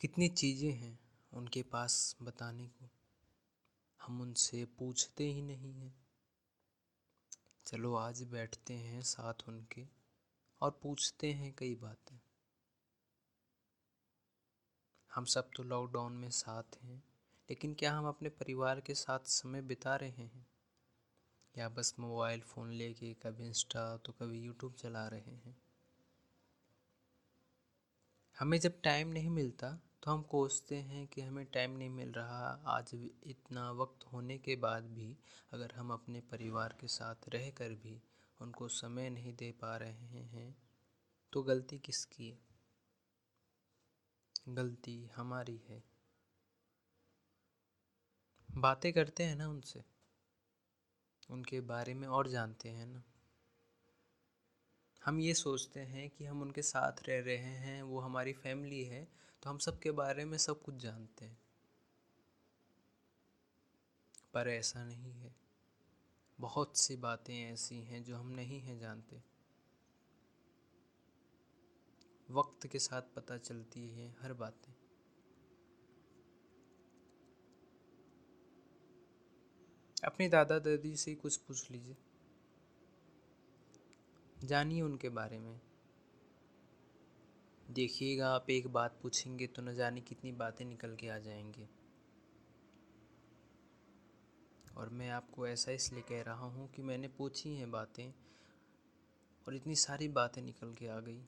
कितनी चीज़ें हैं उनके पास बताने को? हम उनसे पूछते ही नहीं हैं। चलो आज बैठते हैं साथ उनके और पूछते हैं कई बातें। हम सब तो लॉकडाउन में साथ हैं, लेकिन क्या हम अपने परिवार के साथ समय बिता रहे हैं? या बस मोबाइल फ़ोन लेके कभी इंस्टा तो कभी यूट्यूब चला रहे हैं? हमें जब टाइम नहीं मिलता तो हम कोसते हैं कि हमें टाइम नहीं मिल रहा। आज इतना वक्त होने के बाद भी अगर हम अपने परिवार के साथ रह कर भी उनको समय नहीं दे पा रहे हैं तो गलती किसकी है? गलती हमारी है। बातें करते हैं ना उनसे। उनके बारे में और जानते हैं ना। हम ये सोचते हैं कि हम उनके साथ रह रहे हैं, वो हमारी फैमिली है तो हम सब के बारे में सब कुछ जानते हैं। पर ऐसा नहीं है। बहुत सी बातें ऐसी हैं जो हम नहीं हैं जानते। वक्त के साथ पता चलती है हर बातें। अपने दादा दादी से कुछ पूछ लीजिए। जानिए उनके बारे में। देखिएगा, आप एक बात पूछेंगे तो न जाने कितनी बातें निकल के आ जाएँगी। और मैं आपको ऐसा इसलिए कह रहा हूँ कि मैंने पूछी हैं बातें और इतनी सारी बातें निकल के आ गई।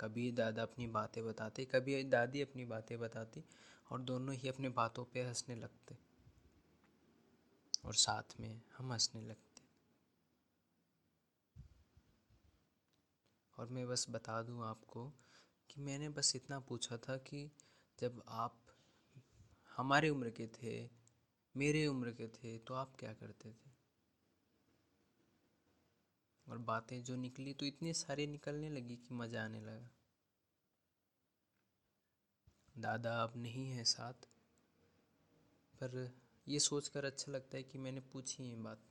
कभी दादा अपनी बातें बताते, कभी दादी अपनी बातें बताती और दोनों ही अपनी बातों पे हंसने लगते और साथ में हम हंसने लगते। और मैं बस बता दूँ आपको मैंने बस इतना पूछा था कि जब आप हमारे उम्र के थे, मेरे उम्र के थे तो आप क्या करते थे? और बातें जो निकली तो इतनी सारी निकलने लगी कि मज़ा आने लगा। दादा अब नहीं है साथ, पर ये सोचकर अच्छा लगता है कि मैंने पूछी ये बात।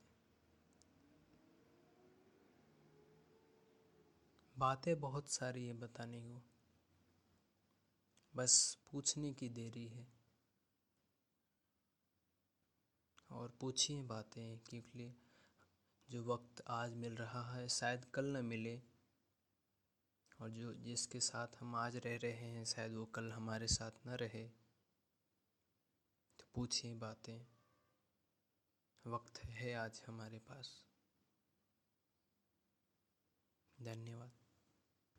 बातें बहुत सारी है बताने को। बस पूछने की देरी है। और पूछिए बातें, क्योंकि जो वक्त आज मिल रहा है, शायद कल न मिले। और जो जिसके साथ हम आज रह रहे हैं, शायद वो कल हमारे साथ न रहे। तो पूछिए बातें। वक्त है आज हमारे पास। धन्यवाद।